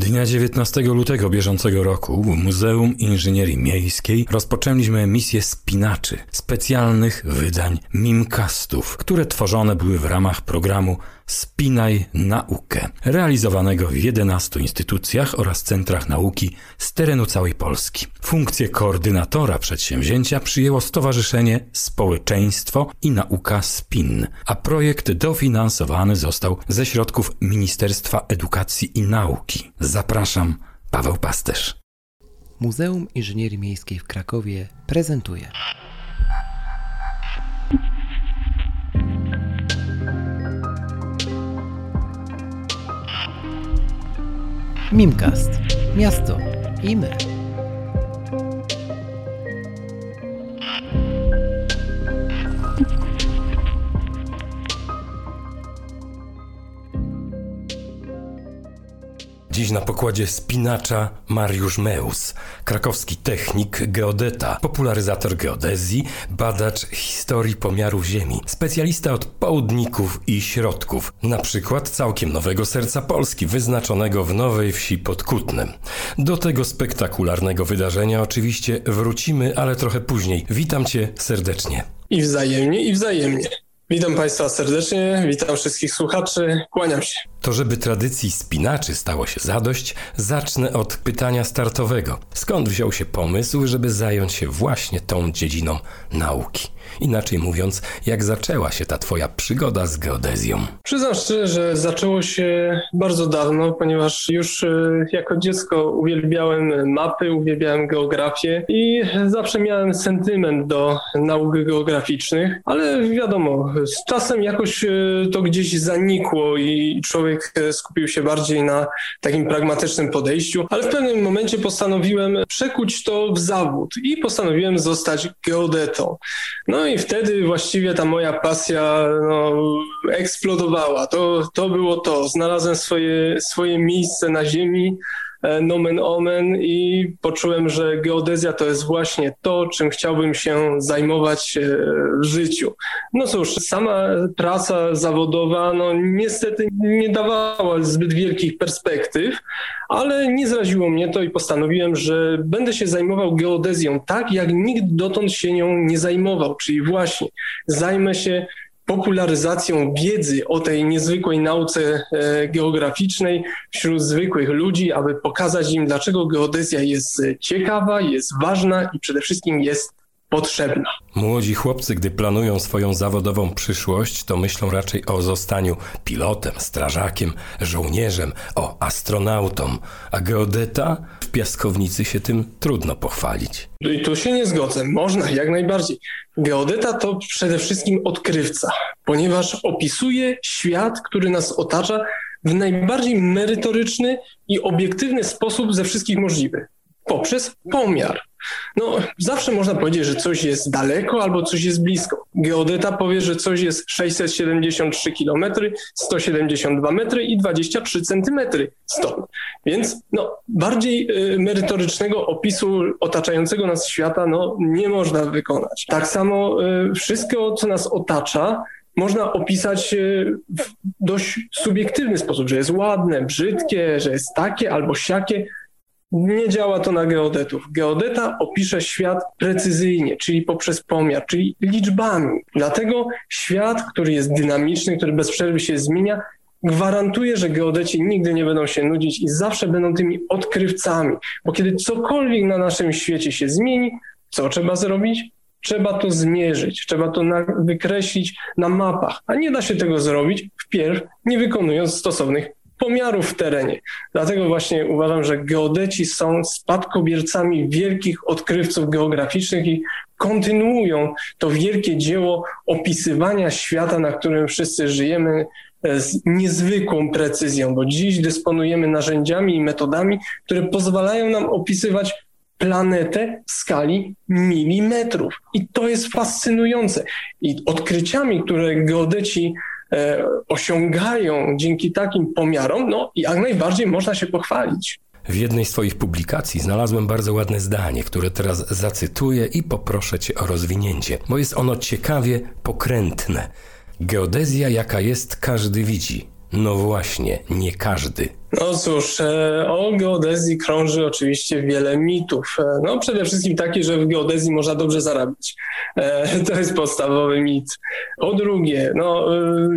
Dnia 19 lutego bieżącego roku w Muzeum Inżynierii Miejskiej rozpoczęliśmy emisję spinaczy, specjalnych wydań mimcastów, które tworzone były w ramach programu Spinaj Naukę, realizowanego w 11 instytucjach oraz centrach nauki z terenu całej Polski. Funkcję koordynatora przedsięwzięcia przyjęło Stowarzyszenie Społeczeństwo i Nauka SPIN, a projekt dofinansowany został ze środków Ministerstwa Edukacji i Nauki. Zapraszam, Paweł Pasterz. Muzeum Inżynierii Miejskiej w Krakowie prezentuje. Mimcast. Miasto i my. Dziś na pokładzie spinacza Mariusz Meus, krakowski technik, geodeta, popularyzator geodezji, badacz historii pomiarów Ziemi, specjalista od południków i środków, na przykład całkiem nowego serca Polski, wyznaczonego w Nowej Wsi pod Kutnem. Do tego spektakularnego wydarzenia oczywiście wrócimy, ale trochę później. Witam Cię serdecznie. I wzajemnie, i wzajemnie. Witam Państwa serdecznie, witam wszystkich słuchaczy, kłaniam się. To żeby tradycji spinaczy stało się zadość, zacznę od pytania startowego. Skąd wziął się pomysł, żeby zająć się właśnie tą dziedziną nauki? Inaczej mówiąc, jak zaczęła się ta twoja przygoda z geodezją? Przyznam szczerze, że zaczęło się bardzo dawno, ponieważ już e, jako dziecko uwielbiałem mapy, uwielbiałem geografię i zawsze miałem sentyment do nauk geograficznych, ale wiadomo, z czasem jakoś e, to gdzieś zanikło i człowiek e, skupił się bardziej na takim pragmatycznym podejściu, ale w pewnym momencie postanowiłem przekuć to w zawód i postanowiłem zostać geodetą. No i wtedy właściwie ta moja pasja no, eksplodowała. To, to było to. Znalazłem swoje, swoje miejsce na ziemi nomen omen i poczułem, że geodezja to jest właśnie to, czym chciałbym się zajmować e, w życiu. No cóż, sama praca zawodowa no niestety nie dawała zbyt wielkich perspektyw, ale nie zraziło mnie to i postanowiłem, że będę się zajmował geodezją tak, jak nikt dotąd się nią nie zajmował, czyli właśnie zajmę się popularyzacją wiedzy o tej niezwykłej nauce e, geograficznej wśród zwykłych ludzi, aby pokazać im, dlaczego geodezja jest ciekawa, jest ważna i przede wszystkim jest potrzebna. Młodzi chłopcy, gdy planują swoją zawodową przyszłość, to myślą raczej o zostaniu pilotem, strażakiem, żołnierzem, o astronautą, a geodeta w piaskownicy się tym trudno pochwalić. I tu się nie zgodzę, można jak najbardziej. Geodeta to przede wszystkim odkrywca, ponieważ opisuje świat, który nas otacza w najbardziej merytoryczny i obiektywny sposób ze wszystkich możliwych poprzez pomiar. No, zawsze można powiedzieć, że coś jest daleko albo coś jest blisko. Geodeta powie, że coś jest 673 km, 172 metry i 23 cm stąd. Więc no, bardziej y, merytorycznego opisu otaczającego nas świata no, nie można wykonać. Tak samo y, wszystko, co nas otacza, można opisać y, w dość subiektywny sposób, że jest ładne, brzydkie, że jest takie albo siakie. Nie działa to na geodetów. Geodeta opisze świat precyzyjnie, czyli poprzez pomiar, czyli liczbami. Dlatego świat, który jest dynamiczny, który bez przerwy się zmienia, gwarantuje, że geodeci nigdy nie będą się nudzić i zawsze będą tymi odkrywcami. Bo kiedy cokolwiek na naszym świecie się zmieni, co trzeba zrobić? Trzeba to zmierzyć, trzeba to na, wykreślić na mapach, a nie da się tego zrobić wpierw, nie wykonując stosownych pomiarów w terenie. Dlatego właśnie uważam, że geodeci są spadkobiercami wielkich odkrywców geograficznych i kontynuują to wielkie dzieło opisywania świata, na którym wszyscy żyjemy e, z niezwykłą precyzją, bo dziś dysponujemy narzędziami i metodami, które pozwalają nam opisywać planetę w skali milimetrów. I to jest fascynujące. I odkryciami, które geodeci osiągają dzięki takim pomiarom, no jak najbardziej można się pochwalić. W jednej z Twoich publikacji znalazłem bardzo ładne zdanie, które teraz zacytuję i poproszę Cię o rozwinięcie, bo jest ono ciekawie pokrętne. Geodezja, jaka jest, każdy widzi. No właśnie, nie każdy No cóż, e, o geodezji krąży oczywiście wiele mitów. E, no przede wszystkim taki, że w geodezji można dobrze zarabiać. E, to jest podstawowy mit. Po drugie, no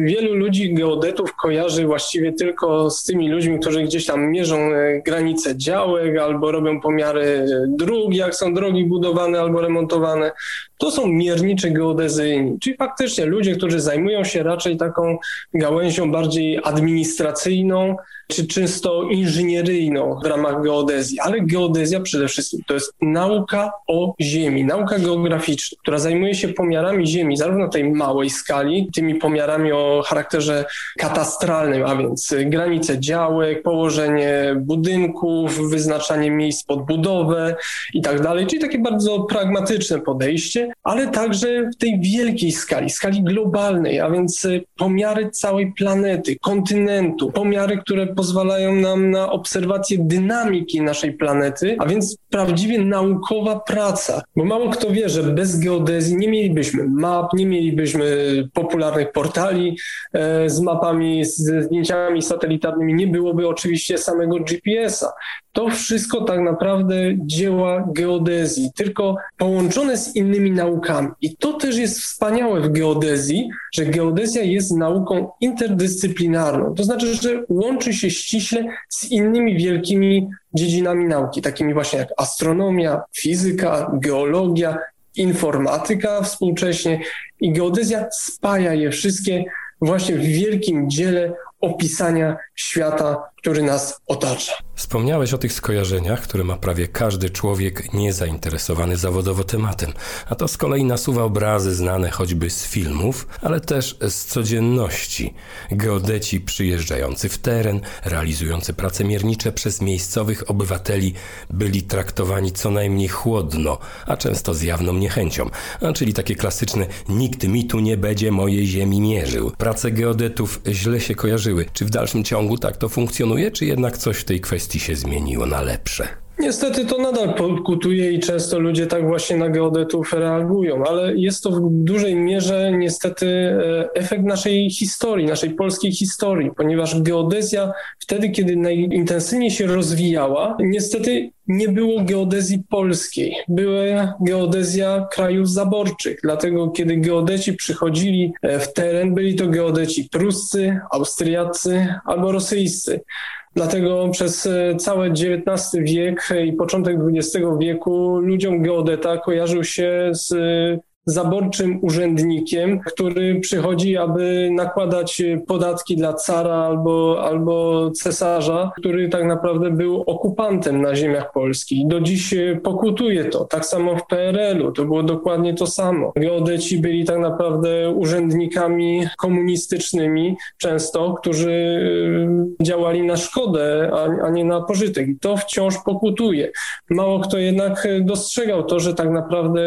wielu ludzi geodetów kojarzy właściwie tylko z tymi ludźmi, którzy gdzieś tam mierzą granice działek albo robią pomiary dróg, jak są drogi budowane albo remontowane. To są miernicze geodezyjni, czyli faktycznie ludzie, którzy zajmują się raczej taką gałęzią bardziej administracyjną, czy czysto inżynieryjną w ramach geodezji, ale geodezja przede wszystkim to jest nauka o Ziemi, nauka geograficzna, która zajmuje się pomiarami Ziemi, zarówno tej małej skali, tymi pomiarami o charakterze katastralnym, a więc granice działek, położenie budynków, wyznaczanie miejsc pod budowę i tak dalej, czyli takie bardzo pragmatyczne podejście, ale także w tej wielkiej skali, skali globalnej, a więc pomiary całej planety, kontynentu, pomiary, które pozwalają nam na obserwację dynamiki naszej planety, a więc prawdziwie naukowa praca. Bo mało kto wie, że bez geodezji nie mielibyśmy map, nie mielibyśmy popularnych portali e, z mapami, z zdjęciami satelitarnymi, nie byłoby oczywiście samego GPS-a. To wszystko tak naprawdę dzieła geodezji, tylko połączone z innymi naukami. I to też jest wspaniałe w geodezji, że geodezja jest nauką interdyscyplinarną. To znaczy, że łączy się ściśle z innymi wielkimi dziedzinami nauki, takimi właśnie jak astronomia, fizyka, geologia, informatyka współcześnie i geodezja spaja je wszystkie właśnie w wielkim dziele opisania świata, który nas otacza. Wspomniałeś o tych skojarzeniach, które ma prawie każdy człowiek niezainteresowany zawodowo tematem, a to z kolei nasuwa obrazy znane choćby z filmów, ale też z codzienności. Geodeci przyjeżdżający w teren, realizujący prace miernicze przez miejscowych obywateli byli traktowani co najmniej chłodno, a często z jawną niechęcią, a czyli takie klasyczne nikt mi tu nie będzie mojej ziemi mierzył. Prace geodetów źle się kojarzyły. Czy w dalszym ciągu tak to funkcjonuje, czy jednak coś w tej kwestii się zmieniło na lepsze? Niestety to nadal pokutuje i często ludzie tak właśnie na geodetów reagują, ale jest to w dużej mierze niestety e, efekt naszej historii, naszej polskiej historii, ponieważ geodezja wtedy, kiedy najintensywniej się rozwijała, niestety nie było geodezji polskiej, była geodezja krajów zaborczych. Dlatego, kiedy geodeci przychodzili e, w teren, byli to geodeci pruscy, austriacy albo rosyjscy. Dlatego przez e, cały XIX wiek i początek XX wieku ludziom geodeta kojarzył się z zaborczym urzędnikiem, który przychodzi, aby nakładać podatki dla cara albo, albo cesarza, który tak naprawdę był okupantem na ziemiach polskich. Do dziś pokutuje to. Tak samo w PRL-u, to było dokładnie to samo. Geodeci byli tak naprawdę urzędnikami komunistycznymi często, którzy y, działali na szkodę, a, a nie na pożytek. I to wciąż pokutuje. Mało kto jednak dostrzegał to, że tak naprawdę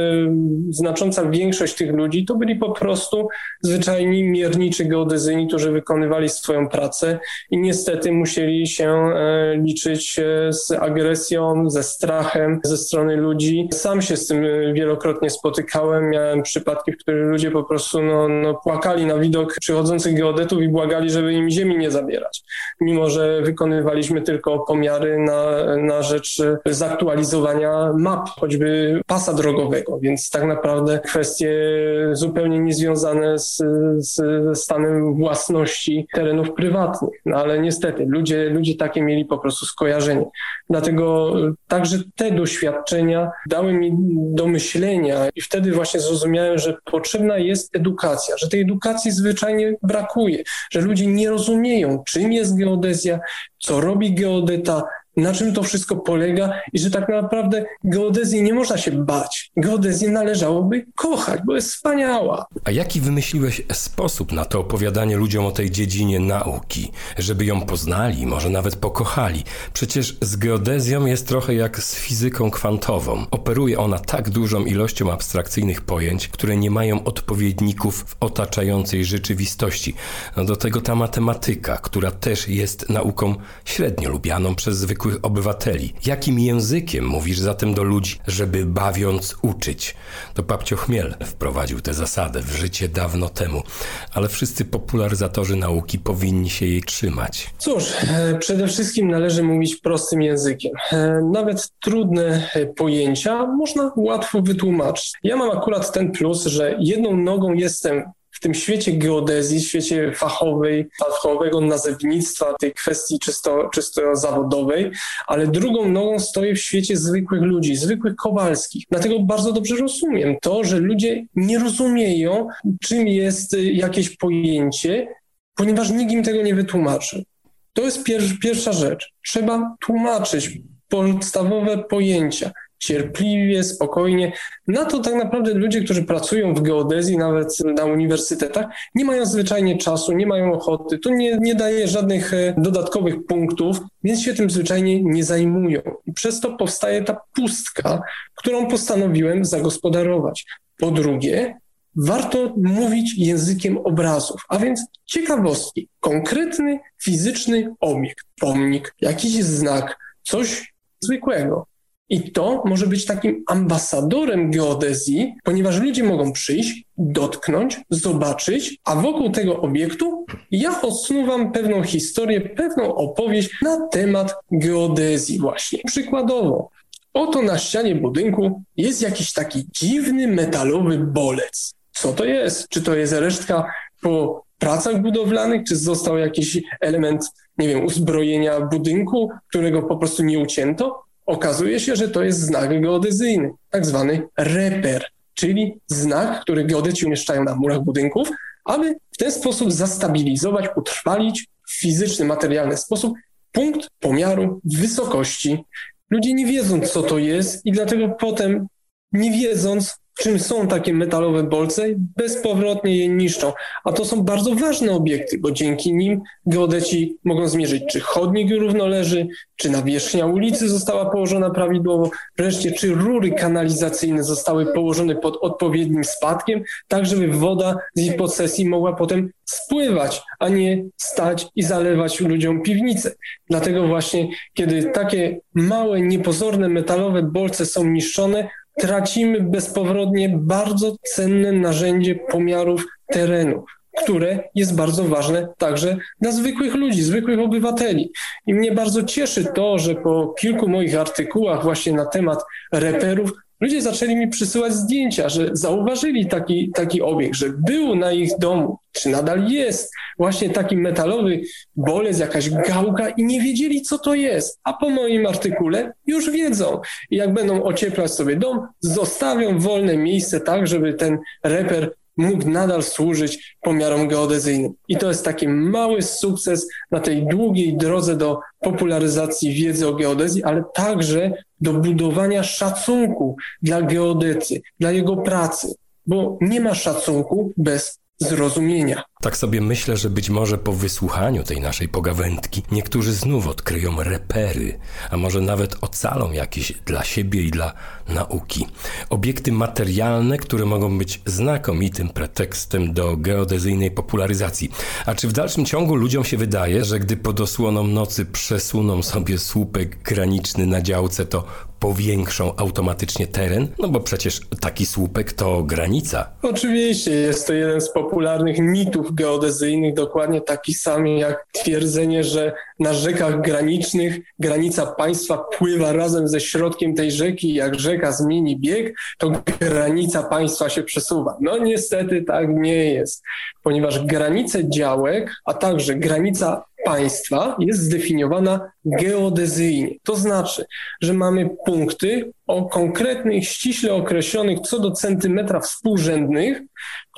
znacząca większość tych ludzi to byli po prostu zwyczajni mierniczy geodezyjni, którzy wykonywali swoją pracę i niestety musieli się e, liczyć e, z agresją, ze strachem ze strony ludzi. Sam się z tym e, wielokrotnie spotykałem. Miałem przypadki, w których ludzie po prostu no, no, płakali na widok przychodzących geodetów i błagali, żeby im ziemi nie zabierać. Mimo, że wykonywaliśmy tylko pomiary na, na rzecz zaktualizowania map, choćby pasa drogowego, więc tak naprawdę kwestie zupełnie niezwiązane z, z stanem własności terenów prywatnych. No ale niestety ludzie, ludzie takie mieli po prostu skojarzenie. Dlatego także te doświadczenia dały mi do myślenia i wtedy właśnie zrozumiałem, że potrzebna jest edukacja, że tej edukacji zwyczajnie brakuje, że ludzie nie rozumieją, czym jest geodezja, co robi geodeta, na czym to wszystko polega i że tak naprawdę geodezji nie można się bać. Geodezję należałoby kochać, bo jest wspaniała. A jaki wymyśliłeś sposób na to opowiadanie ludziom o tej dziedzinie nauki, żeby ją poznali, może nawet pokochali? Przecież z geodezją jest trochę jak z fizyką kwantową. Operuje ona tak dużą ilością abstrakcyjnych pojęć, które nie mają odpowiedników w otaczającej rzeczywistości. No do tego ta matematyka, która też jest nauką średnio lubianą przez zwykłych zwykłych obywateli. Jakim językiem mówisz zatem do ludzi, żeby bawiąc uczyć? To papcio Chmiel wprowadził tę zasadę w życie dawno temu, ale wszyscy popularyzatorzy nauki powinni się jej trzymać. Cóż, e, przede wszystkim należy mówić prostym językiem. E, nawet trudne e, pojęcia można łatwo wytłumaczyć. Ja mam akurat ten plus, że jedną nogą jestem w tym świecie geodezji, świecie fachowej, fachowego nazewnictwa, tej kwestii czysto, czysto zawodowej, ale drugą nogą stoję w świecie zwykłych ludzi, zwykłych Kowalskich. Dlatego bardzo dobrze rozumiem to, że ludzie nie rozumieją, czym jest jakieś pojęcie, ponieważ nikt im tego nie wytłumaczy. To jest pier pierwsza rzecz. Trzeba tłumaczyć podstawowe pojęcia cierpliwie, spokojnie. Na to tak naprawdę ludzie, którzy pracują w geodezji, nawet na uniwersytetach, nie mają zwyczajnie czasu, nie mają ochoty. To nie, nie daje żadnych e, dodatkowych punktów, więc się tym zwyczajnie nie zajmują. I przez to powstaje ta pustka, którą postanowiłem zagospodarować. Po drugie, warto mówić językiem obrazów, a więc ciekawostki, konkretny fizyczny obiekt, pomnik, jakiś znak, coś zwykłego. I to może być takim ambasadorem geodezji, ponieważ ludzie mogą przyjść, dotknąć, zobaczyć, a wokół tego obiektu ja odsuwam pewną historię, pewną opowieść na temat geodezji właśnie. Przykładowo, oto na ścianie budynku jest jakiś taki dziwny metalowy bolec. Co to jest? Czy to jest resztka po pracach budowlanych, czy został jakiś element, nie wiem, uzbrojenia budynku, którego po prostu nie ucięto? Okazuje się, że to jest znak geodezyjny, tak zwany reper, czyli znak, który geodeci umieszczają na murach budynków, aby w ten sposób zastabilizować, utrwalić w fizyczny, materialny sposób punkt pomiaru wysokości. Ludzie nie wiedzą, co to jest i dlatego potem, nie wiedząc, czym są takie metalowe bolce, bezpowrotnie je niszczą. A to są bardzo ważne obiekty, bo dzięki nim geodeci mogą zmierzyć, czy chodnik równo leży, czy nawierzchnia ulicy została położona prawidłowo, wreszcie czy rury kanalizacyjne zostały położone pod odpowiednim spadkiem, tak żeby woda z ich posesji mogła potem spływać, a nie stać i zalewać ludziom piwnice. Dlatego właśnie, kiedy takie małe, niepozorne metalowe bolce są niszczone, tracimy bezpowrotnie bardzo cenne narzędzie pomiarów terenu, które jest bardzo ważne także dla zwykłych ludzi, zwykłych obywateli. I mnie bardzo cieszy to, że po kilku moich artykułach właśnie na temat reperów ludzie zaczęli mi przysyłać zdjęcia, że zauważyli taki, taki obiekt, że był na ich domu, czy nadal jest właśnie taki metalowy bolec, jakaś gałka i nie wiedzieli, co to jest. A po moim artykule już wiedzą. I jak będą ocieplać sobie dom, zostawią wolne miejsce tak, żeby ten reper mógł nadal służyć pomiarom geodezyjnym. I to jest taki mały sukces na tej długiej drodze do popularyzacji wiedzy o geodezji, ale także do budowania szacunku dla geodety, dla jego pracy, bo nie ma szacunku bez zrozumienia. Tak sobie myślę, że być może po wysłuchaniu tej naszej pogawędki niektórzy znów odkryją repery, a może nawet ocalą jakieś dla siebie i dla nauki. Obiekty materialne, które mogą być znakomitym pretekstem do geodezyjnej popularyzacji. A czy w dalszym ciągu ludziom się wydaje, że gdy pod osłoną nocy przesuną sobie słupek graniczny na działce, to powiększą automatycznie teren? No bo przecież taki słupek to granica. Oczywiście, jest to jeden z popularnych mitów geodezyjnych, dokładnie taki sam jak twierdzenie, że na rzekach granicznych granica państwa pływa razem ze środkiem tej rzeki, jak rzeka zmieni bieg, to granica państwa się przesuwa. No niestety tak nie jest, ponieważ granice działek, a także granica państwa jest zdefiniowana geodezyjnie. To znaczy, że mamy punkty o konkretnych, ściśle określonych co do centymetra współrzędnych,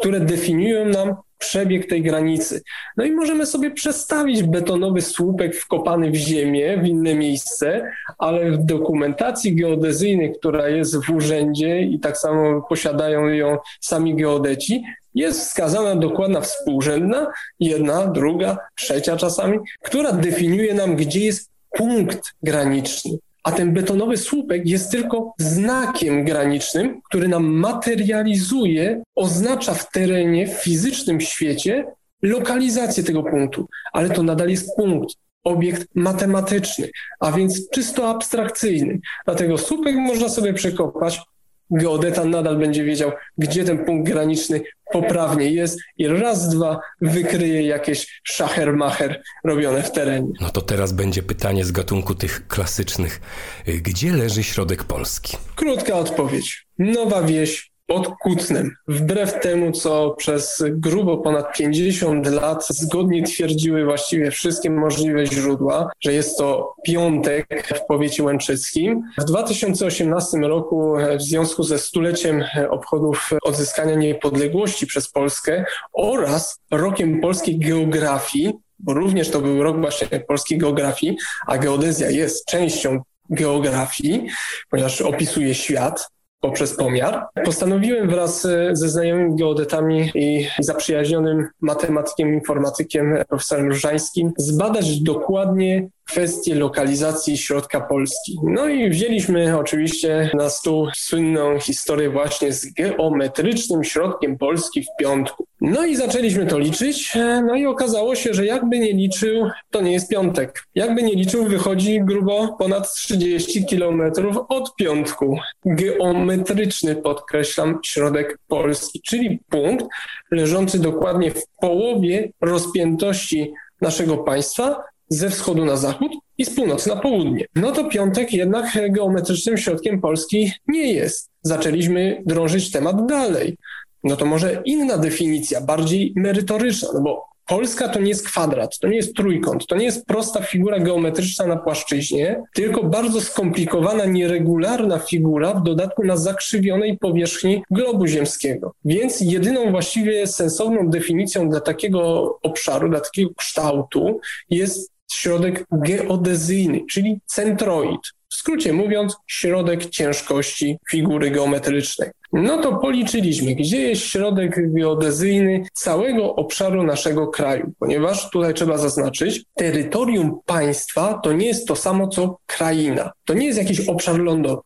które definiują nam przebieg tej granicy. No i możemy sobie przestawić betonowy słupek wkopany w ziemię, w inne miejsce, ale w dokumentacji geodezyjnej, która jest w urzędzie i tak samo posiadają ją sami geodeci, jest wskazana dokładna współrzędna, jedna, druga, trzecia czasami, która definiuje nam, gdzie jest punkt graniczny. A ten betonowy słupek jest tylko znakiem granicznym, który nam materializuje, oznacza w terenie, w fizycznym świecie lokalizację tego punktu. Ale to nadal jest punkt. obiekt matematyczny, a więc czysto abstrakcyjny. Dlatego słupek można sobie przekopać, geodeta nadal będzie wiedział, gdzie ten punkt graniczny poprawnie jest i raz, dwa wykryje jakieś szachermacher robione w terenie. No to teraz będzie pytanie z gatunku tych klasycznych. Gdzie leży środek Polski? Krótka odpowiedź. Nowa wieś pod Kutnem. Wbrew temu, co przez grubo ponad 50 lat zgodnie twierdziły właściwie wszystkie możliwe źródła, że jest to piątek w powiecie łęczyckim. W 2018 roku w związku ze stuleciem obchodów odzyskania niepodległości przez Polskę oraz rokiem polskiej geografii, bo również to był rok właśnie polskiej geografii, a geodezja jest częścią geografii, ponieważ opisuje świat, poprzez pomiar. Postanowiłem wraz ze znajomymi geodetami i zaprzyjaźnionym matematykiem, informatykiem profesorem Różańskim zbadać dokładnie kwestię lokalizacji środka Polski. No i wzięliśmy oczywiście na stół słynną historię właśnie z geometrycznym środkiem Polski w piątku. No i zaczęliśmy to liczyć, no i okazało się, że jakby nie liczył, to nie jest piątek. Jakby nie liczył, wychodzi grubo ponad 30 kilometrów od piątku. Geometryczny, podkreślam, środek Polski, czyli punkt leżący dokładnie w połowie rozpiętości naszego państwa, ze wschodu na zachód i z północy na południe. No to piątek jednak geometrycznym środkiem Polski nie jest. Zaczęliśmy drążyć temat dalej. No to może inna definicja, bardziej merytoryczna, no bo Polska to nie jest kwadrat, to nie jest trójkąt, to nie jest prosta figura geometryczna na płaszczyźnie, tylko bardzo skomplikowana, nieregularna figura, w dodatku na zakrzywionej powierzchni globu ziemskiego. Więc jedyną właściwie sensowną definicją dla takiego obszaru, dla takiego kształtu jest środek geodezyjny, czyli centroid. W skrócie mówiąc, środek ciężkości figury geometrycznej. No to policzyliśmy, gdzie jest środek geodezyjny całego obszaru naszego kraju, ponieważ tutaj trzeba zaznaczyć, terytorium państwa to nie jest to samo co kraina. To nie jest jakiś obszar lądowy.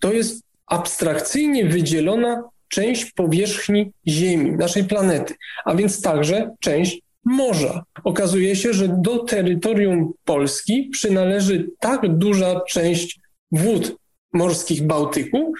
To jest abstrakcyjnie wydzielona część powierzchni Ziemi, naszej planety, a więc także część morza. Okazuje się, że do terytorium Polski przynależy tak duża część wód morskich Bałtyku,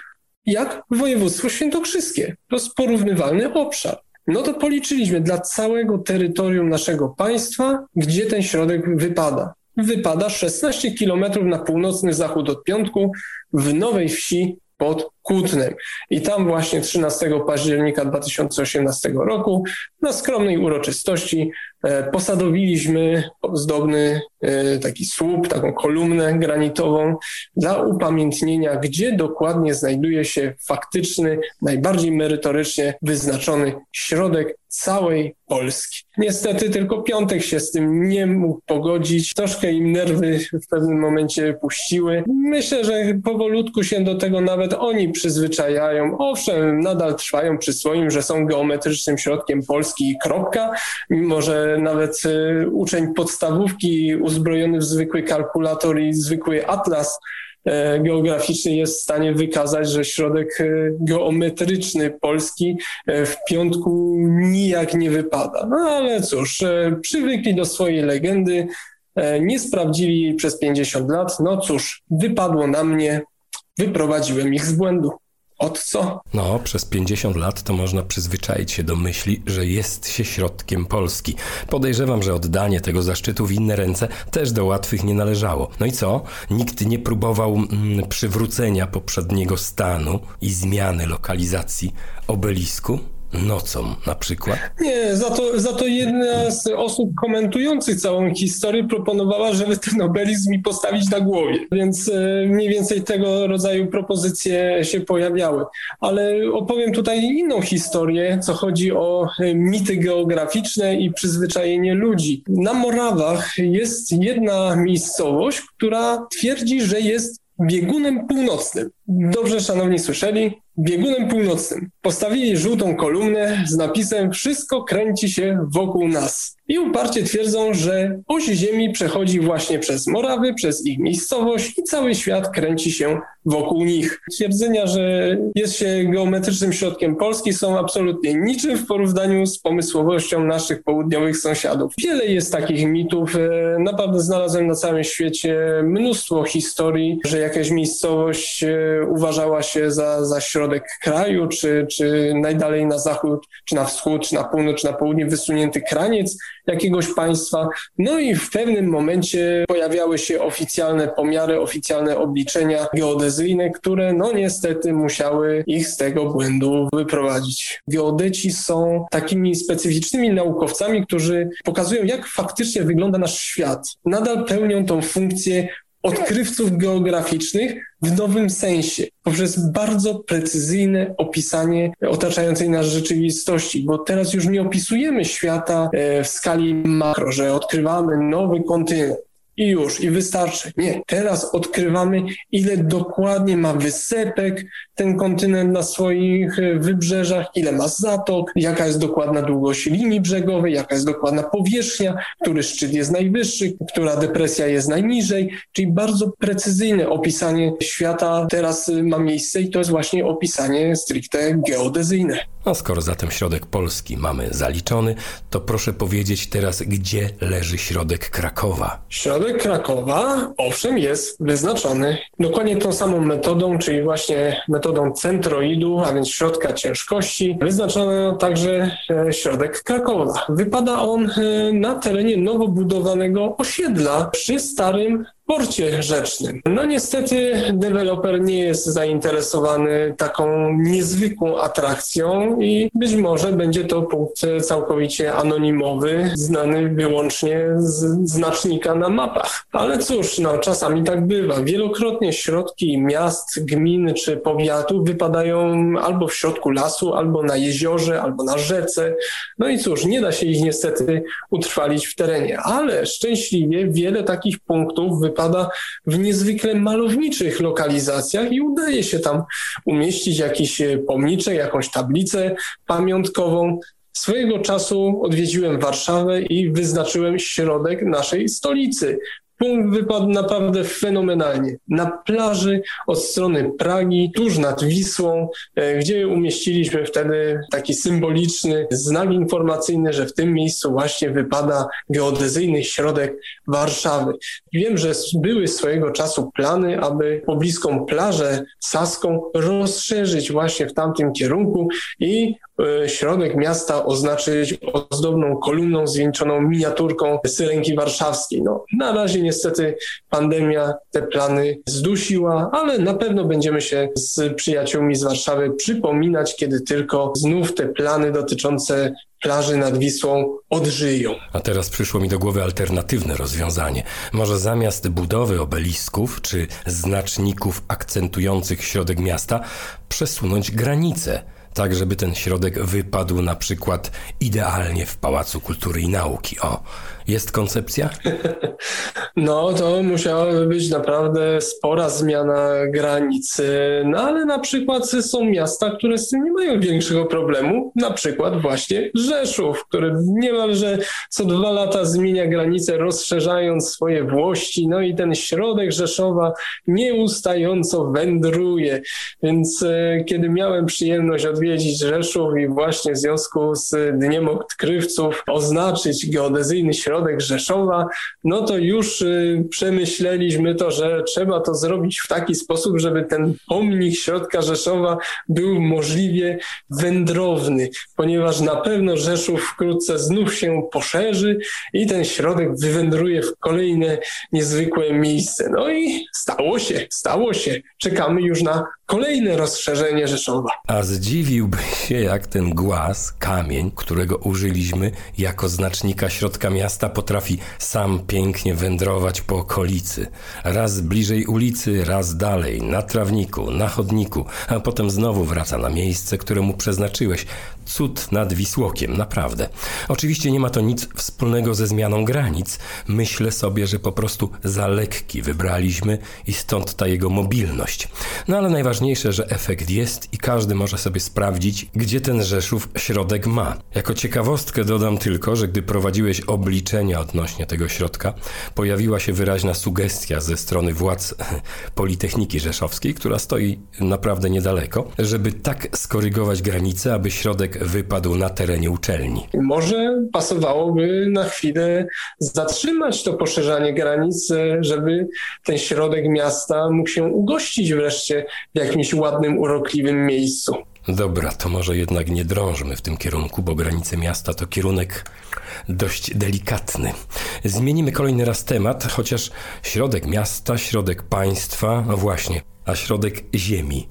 jak województwo świętokrzyskie. To jest porównywalny obszar. No to policzyliśmy dla całego terytorium naszego państwa, gdzie ten środek wypada. Wypada 16 kilometrów na północny zachód od Piątku w Nowej Wsi pod Kutnem. I tam właśnie 13 października 2018 roku na skromnej uroczystości e, posadowiliśmy ozdobny e, taki słup, taką kolumnę granitową dla upamiętnienia, gdzie dokładnie znajduje się faktyczny, najbardziej merytorycznie wyznaczony środek całej Polski. Niestety tylko Piątek się z tym nie mógł pogodzić. Troszkę im nerwy w pewnym momencie puściły. Myślę, że powolutku się do tego nawet oni przyzwyczajają. Owszem, nadal trwają przy swoim, że są geometrycznym środkiem Polski i kropka, mimo że nawet y, uczeń podstawówki uzbrojony w zwykły kalkulator i zwykły atlas e, geograficzny jest w stanie wykazać, że środek e, geometryczny Polski e, w piątku nijak nie wypada. No ale cóż, przywykli do swojej legendy, nie sprawdzili jej przez 50 lat. No cóż, wypadło na mnie, wyprowadziłem ich z błędu. Od co? No, przez 50 lat to można przyzwyczaić się do myśli, że jest się środkiem Polski. Podejrzewam, że oddanie tego zaszczytu w inne ręce też do łatwych nie należało. No i co? Nikt nie próbował mm, przywrócenia poprzedniego stanu i zmiany lokalizacji obelisku? Nocą na przykład? Nie, za to, za to jedna z osób komentujących całą historię proponowała, żeby ten obelisk mi postawić na głowie. Więc e, mniej więcej tego rodzaju propozycje się pojawiały. Ale opowiem tutaj inną historię, co chodzi o e, mity geograficzne i przyzwyczajenie ludzi. Na Morawach jest jedna miejscowość, która twierdzi, że jest biegunem północnym. Dobrze, szanowni słyszeli, biegunem północnym. Postawili żółtą kolumnę z napisem Wszystko kręci się wokół nas. I uparcie twierdzą, że oś Ziemi przechodzi właśnie przez Morawy, przez ich miejscowość i cały świat kręci się wokół nich. Twierdzenia, że jest się geometrycznym środkiem Polski są absolutnie niczym w porównaniu z pomysłowością naszych południowych sąsiadów. Wiele jest takich mitów. E, naprawdę znalazłem na całym świecie mnóstwo historii, że jakaś miejscowość e, uważała się za, za środek kraju, czy, czy najdalej na zachód, czy na wschód, czy na północ, czy na południe wysunięty kraniec jakiegoś państwa. No i w pewnym momencie pojawiały się oficjalne pomiary, oficjalne obliczenia geodezyjne, które no niestety musiały ich z tego błędu wyprowadzić. Geodeci są takimi specyficznymi naukowcami, którzy pokazują, jak faktycznie wygląda nasz świat. Nadal pełnią tą funkcję odkrywców geograficznych w nowym sensie, poprzez bardzo precyzyjne opisanie otaczającej nas rzeczywistości, bo teraz już nie opisujemy świata e, w skali makro, że odkrywamy nowy kontynent i już, i wystarczy. Nie, teraz odkrywamy, ile dokładnie ma wysepek ten kontynent na swoich e, wybrzeżach, ile ma zatok, jaka jest dokładna długość linii brzegowej, jaka jest dokładna powierzchnia, który szczyt jest najwyższy, która depresja jest najniżej, czyli bardzo precyzyjne opisanie świata teraz e, ma miejsce i to jest właśnie opisanie stricte geodezyjne. No skoro zatem środek Polski mamy zaliczony, to proszę powiedzieć teraz, gdzie leży środek Krakowa? Środek Krakowa, owszem, jest wyznaczony dokładnie tą samą metodą, czyli właśnie metodą centroidu, a więc środka ciężkości. Wyznaczono także e, środek Krakowa. Wypada on e, na terenie nowo budowanego osiedla przy starym porcie rzecznym. No niestety deweloper nie jest zainteresowany taką niezwykłą atrakcją i być może będzie to punkt całkowicie anonimowy, znany wyłącznie z znacznika na mapach. Ale cóż, no czasami tak bywa. Wielokrotnie środki miast, gmin czy powiatów wypadają albo w środku lasu, albo na jeziorze, albo na rzece. No i cóż, nie da się ich niestety utrwalić w terenie, ale szczęśliwie wiele takich punktów wypada w niezwykle malowniczych lokalizacjach i udaje się tam umieścić jakiś e, pomniczek, jakąś tablicę pamiątkową. Swojego czasu odwiedziłem Warszawę i wyznaczyłem środek naszej stolicy. Punkt wypadł naprawdę fenomenalnie. Na plaży od strony Pragi, tuż nad Wisłą, e, gdzie umieściliśmy wtedy taki symboliczny znak informacyjny, że w tym miejscu właśnie wypada geodezyjny środek Warszawy. Wiem, że były swojego czasu plany, aby pobliską plażę Saską rozszerzyć właśnie w tamtym kierunku i środek miasta oznaczyć ozdobną kolumną zwieńczoną miniaturką Syrenki Warszawskiej. No, na razie niestety pandemia te plany zdusiła, ale na pewno będziemy się z przyjaciółmi z Warszawy przypominać, kiedy tylko znów te plany dotyczące plaży nad Wisłą odżyją. A teraz przyszło mi do głowy alternatywne rozwiązanie. Może zamiast budowy obelisków czy znaczników akcentujących środek miasta przesunąć granice tak żeby ten środek wypadł na przykład idealnie w Pałacu Kultury i Nauki. O, jest koncepcja? No, to musiałaby być naprawdę spora zmiana granic. No, ale na przykład są miasta, które z tym nie mają większego problemu. Na przykład właśnie Rzeszów, który niemalże co dwa lata zmienia granice, rozszerzając swoje włości. No i ten środek Rzeszowa nieustająco wędruje. Więc e, kiedy miałem przyjemność odwiedzić Rzeszów i właśnie w związku z Dniem Odkrywców oznaczyć geodezyjny środek, Rzeszowa, no to już y, przemyśleliśmy to, że trzeba to zrobić w taki sposób, żeby ten pomnik środka Rzeszowa był możliwie wędrowny, ponieważ na pewno Rzeszów wkrótce znów się poszerzy i ten środek wywędruje w kolejne niezwykłe miejsce. No i stało się, stało się. Czekamy już na kolejne rozszerzenie Rzeszowa. A zdziwiłby się, jak ten głaz, kamień, którego użyliśmy jako znacznika środka miasta, potrafi sam pięknie wędrować po okolicy. Raz bliżej ulicy, raz dalej, na trawniku, na chodniku, a potem znowu wraca na miejsce, które mu przeznaczyłeś. Cud nad Wisłokiem, naprawdę. Oczywiście nie ma to nic wspólnego ze zmianą granic. Myślę sobie, że po prostu za lekki wybraliśmy i stąd ta jego mobilność. No ale najważniejsze, że efekt jest i każdy może sobie sprawdzić, gdzie ten Rzeszów środek ma. Jako ciekawostkę dodam tylko, że gdy prowadziłeś obliczenia odnośnie tego środka, pojawiła się wyraźna sugestia ze strony władz Politechniki Rzeszowskiej, która stoi naprawdę niedaleko, żeby tak skorygować granice, aby środek wypadł na terenie uczelni. Może pasowałoby na chwilę zatrzymać to poszerzanie granic, żeby ten środek miasta mógł się ugościć wreszcie w jakimś ładnym, urokliwym miejscu. Dobra, to może jednak nie drążmy w tym kierunku, bo granice miasta to kierunek dość delikatny. Zmienimy kolejny raz temat, chociaż środek miasta, środek państwa, no właśnie, a środek ziemi.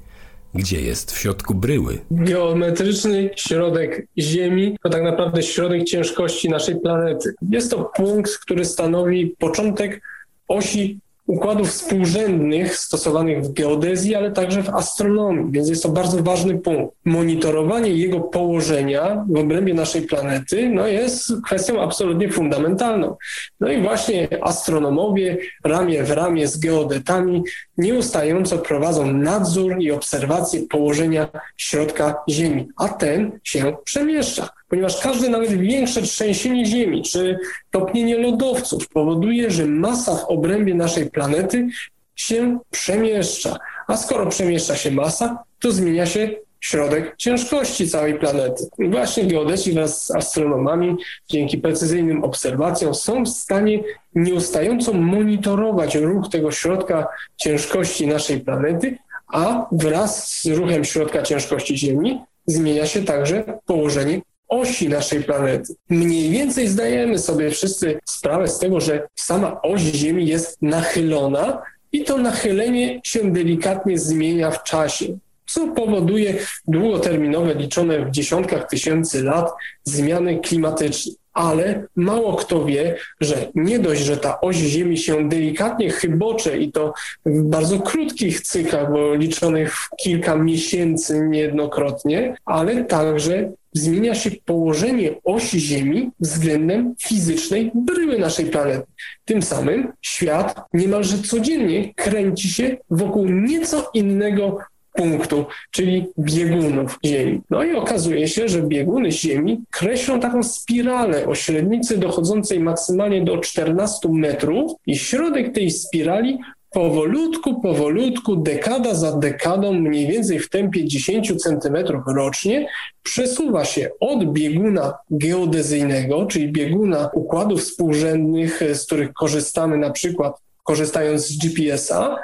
Gdzie jest? W środku bryły. Geometryczny środek Ziemi to tak naprawdę środek ciężkości naszej planety. Jest to punkt, który stanowi początek osi układów współrzędnych stosowanych w geodezji, ale także w astronomii, więc jest to bardzo ważny punkt. Monitorowanie jego położenia w obrębie naszej planety no jest kwestią absolutnie fundamentalną. No i właśnie astronomowie ramię w ramię z geodetami nieustająco prowadzą nadzór i obserwację położenia środka Ziemi, a ten się przemieszcza ponieważ każde nawet większe trzęsienie Ziemi czy topnienie lodowców powoduje, że masa w obrębie naszej planety się przemieszcza. A skoro przemieszcza się masa, to zmienia się środek ciężkości całej planety. Właśnie geodeci wraz z astronomami dzięki precyzyjnym obserwacjom są w stanie nieustająco monitorować ruch tego środka ciężkości naszej planety, a wraz z ruchem środka ciężkości Ziemi zmienia się także położenie osi naszej planety. Mniej więcej zdajemy sobie wszyscy sprawę z tego, że sama oś Ziemi jest nachylona i to nachylenie się delikatnie zmienia w czasie co powoduje długoterminowe, liczone w dziesiątkach tysięcy lat, zmiany klimatyczne. Ale mało kto wie, że nie dość, że ta oś Ziemi się delikatnie chybocze i to w bardzo krótkich cyklach, bo liczonych w kilka miesięcy niejednokrotnie, ale także zmienia się położenie osi Ziemi względem fizycznej bryły naszej planety. Tym samym świat niemalże codziennie kręci się wokół nieco innego punktu, czyli biegunów Ziemi. No i okazuje się, że bieguny Ziemi kreślą taką spiralę o średnicy dochodzącej maksymalnie do 14 metrów i środek tej spirali powolutku, powolutku, dekada za dekadą, mniej więcej w tempie 10 cm rocznie, przesuwa się od bieguna geodezyjnego, czyli bieguna układów współrzędnych, z których korzystamy na przykład korzystając z GPS-a,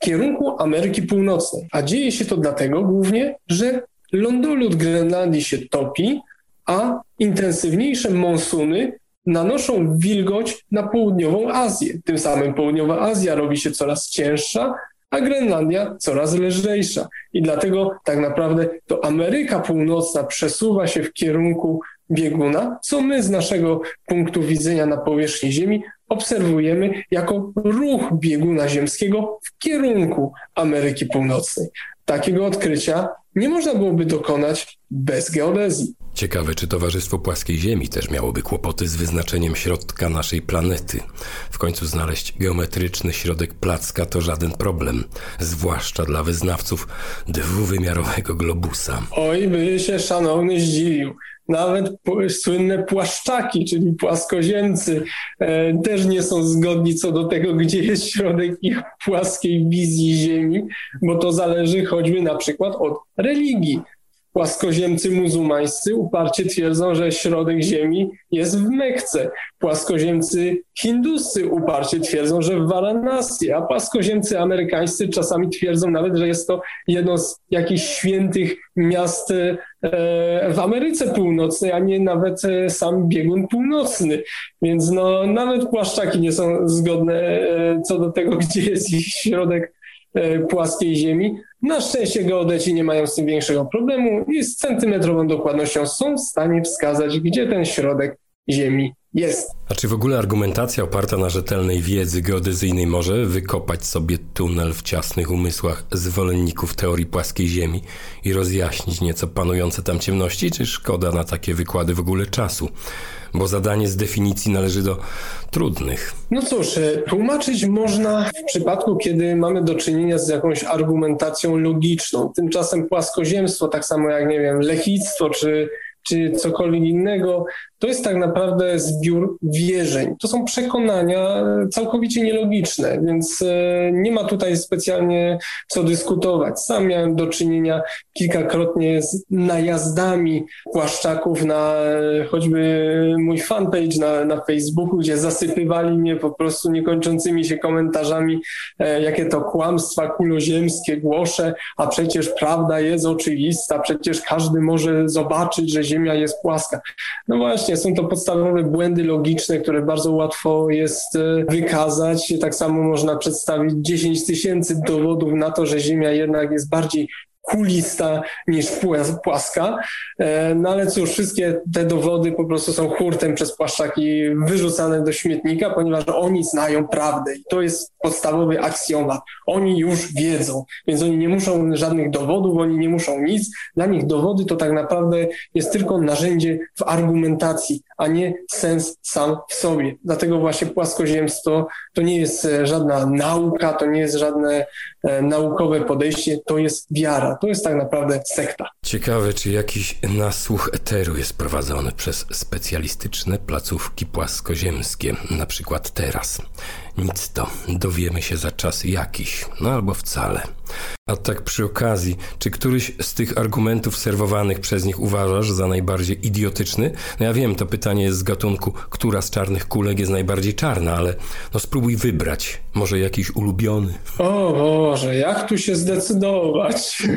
w kierunku Ameryki Północnej. A dzieje się to dlatego głównie, że lądolud Grenlandii się topi, a intensywniejsze monsuny nanoszą wilgoć na południową Azję. Tym samym południowa Azja robi się coraz cięższa, a Grenlandia coraz lżejsza. I dlatego tak naprawdę to Ameryka Północna przesuwa się w kierunku bieguna, co my z naszego punktu widzenia na powierzchni Ziemi obserwujemy jako ruch bieguna ziemskiego w kierunku Ameryki Północnej. Takiego odkrycia nie można byłoby dokonać bez geodezji. Ciekawe, czy Towarzystwo Płaskiej Ziemi też miałoby kłopoty z wyznaczeniem środka naszej planety. W końcu znaleźć geometryczny środek placka to żaden problem, zwłaszcza dla wyznawców dwuwymiarowego globusa. Oj, by się szanowny zdziwił nawet słynne płaszczaki, czyli płaskoziemcy, e, też nie są zgodni co do tego, gdzie jest środek ich płaskiej wizji Ziemi, bo to zależy choćby na przykład od religii. Płaskoziemcy muzułmańscy uparcie twierdzą, że środek Ziemi jest w Mekce. Płaskoziemcy hinduscy uparcie twierdzą, że w Varanasi, a płaskoziemcy amerykańscy czasami twierdzą nawet, że jest to jedno z jakichś świętych miast e, w Ameryce Północnej, a nie nawet e, sam biegun północny. Więc no, nawet płaszczaki nie są zgodne e, co do tego, gdzie jest ich środek płaskiej ziemi. Na szczęście geodeci nie mają z tym większego problemu i z centymetrową dokładnością są w stanie wskazać, gdzie ten środek Ziemi jest. A czy w ogóle argumentacja oparta na rzetelnej wiedzy geodezyjnej może wykopać sobie tunel w ciasnych umysłach zwolenników teorii płaskiej Ziemi i rozjaśnić nieco panujące tam ciemności, czy szkoda na takie wykłady w ogóle czasu? Bo zadanie z definicji należy do trudnych. No cóż, e, tłumaczyć można w przypadku, kiedy mamy do czynienia z jakąś argumentacją logiczną. Tymczasem płaskoziemstwo, tak samo jak, nie wiem, lechictwo czy czy cokolwiek innego, to jest tak naprawdę zbiór wierzeń. To są przekonania całkowicie nielogiczne, więc e, nie ma tutaj specjalnie co dyskutować. Sam miałem do czynienia kilkakrotnie z najazdami płaszczaków na e, choćby mój fanpage na, na Facebooku, gdzie zasypywali mnie po prostu niekończącymi się komentarzami, e, jakie to kłamstwa kuloziemskie głoszę, a przecież prawda jest oczywista, przecież każdy może zobaczyć, że Ziemia jest płaska. No właśnie, właśnie są to podstawowe błędy logiczne, które bardzo łatwo jest e, wykazać. Tak samo można przedstawić 10 tysięcy dowodów na to, że Ziemia jednak jest bardziej kulista niż płaska. E, no ale cóż, wszystkie te dowody po prostu są hurtem przez płaszczaki wyrzucane do śmietnika, ponieważ oni znają prawdę i to jest podstawowy aksjomat. Oni już wiedzą, więc oni nie muszą żadnych dowodów, oni nie muszą nic. Dla nich dowody to tak naprawdę jest tylko narzędzie w argumentacji, a nie sens sam w sobie. Dlatego właśnie płaskoziemstwo to nie jest e, żadna nauka, to nie jest żadne e, naukowe podejście, to jest wiara to jest tak naprawdę sekta. Ciekawe, czy jakiś nasłuch eteru jest prowadzony przez specjalistyczne placówki płaskoziemskie, na przykład teraz. Nic to, dowiemy się za czas jakiś, no albo wcale. A tak przy okazji, czy któryś z tych argumentów serwowanych przez nich uważasz za najbardziej idiotyczny? No ja wiem, to pytanie jest z gatunku, która z czarnych kulek jest najbardziej czarna, ale no spróbuj wybrać. Może jakiś ulubiony? O Boże, jak tu się zdecydować?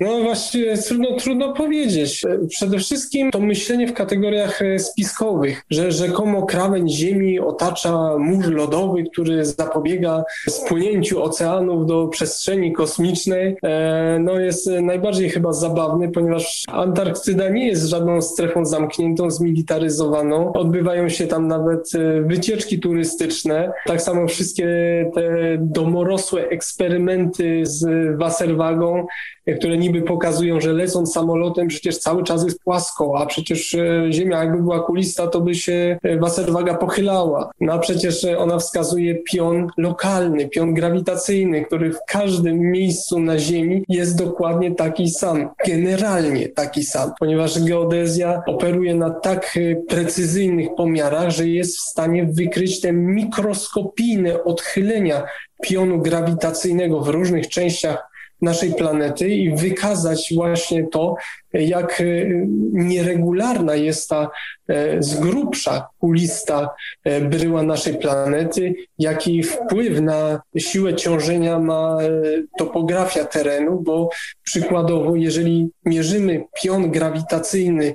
No właściwie trudno, trudno powiedzieć. Przede wszystkim to myślenie w kategoriach spiskowych, że rzekomo krawędź Ziemi otacza mur lodowy, który zapobiega spłynięciu oceanów do przestrzeni kosmicznej, e, no jest najbardziej chyba zabawny, ponieważ Antarktyda nie jest żadną strefą zamkniętą, zmilitaryzowaną. Odbywają się tam nawet e, wycieczki turystyczne. Tak samo wszystkie te domorosłe eksperymenty z Wasserwagą, które niby pokazują, że lecąc samolotem przecież cały czas jest płasko, a przecież e, Ziemia jakby była kulista, to by się Wasserwaga pochylała. No a przecież ona wskazuje pion lokalny, pion grawitacyjny, który w każdym miejscu na Ziemi jest dokładnie taki sam, generalnie taki sam, ponieważ geodezja operuje na tak e, precyzyjnych pomiarach, że jest w stanie wykryć te mikroskopijne odchylenia pionu grawitacyjnego w różnych częściach naszej planety i wykazać właśnie to, jak e, nieregularna jest ta e, z grubsza kulista e, bryła naszej planety, jaki wpływ na siłę ciążenia ma topografia terenu, bo przykładowo, jeżeli mierzymy pion grawitacyjny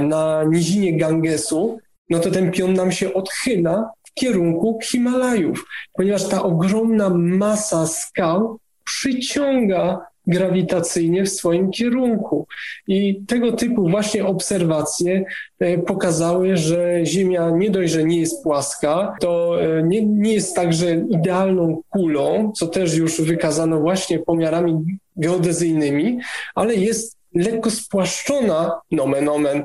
na nizinie Gangesu, no to ten pion nam się odchyla w kierunku Himalajów, ponieważ ta ogromna masa skał przyciąga grawitacyjnie w swoim kierunku. I tego typu właśnie obserwacje e, pokazały, że Ziemia nie dość, że nie jest płaska, to e, nie, nie jest także idealną kulą, co też już wykazano właśnie pomiarami geodezyjnymi, ale jest lekko spłaszczona, nomen omen,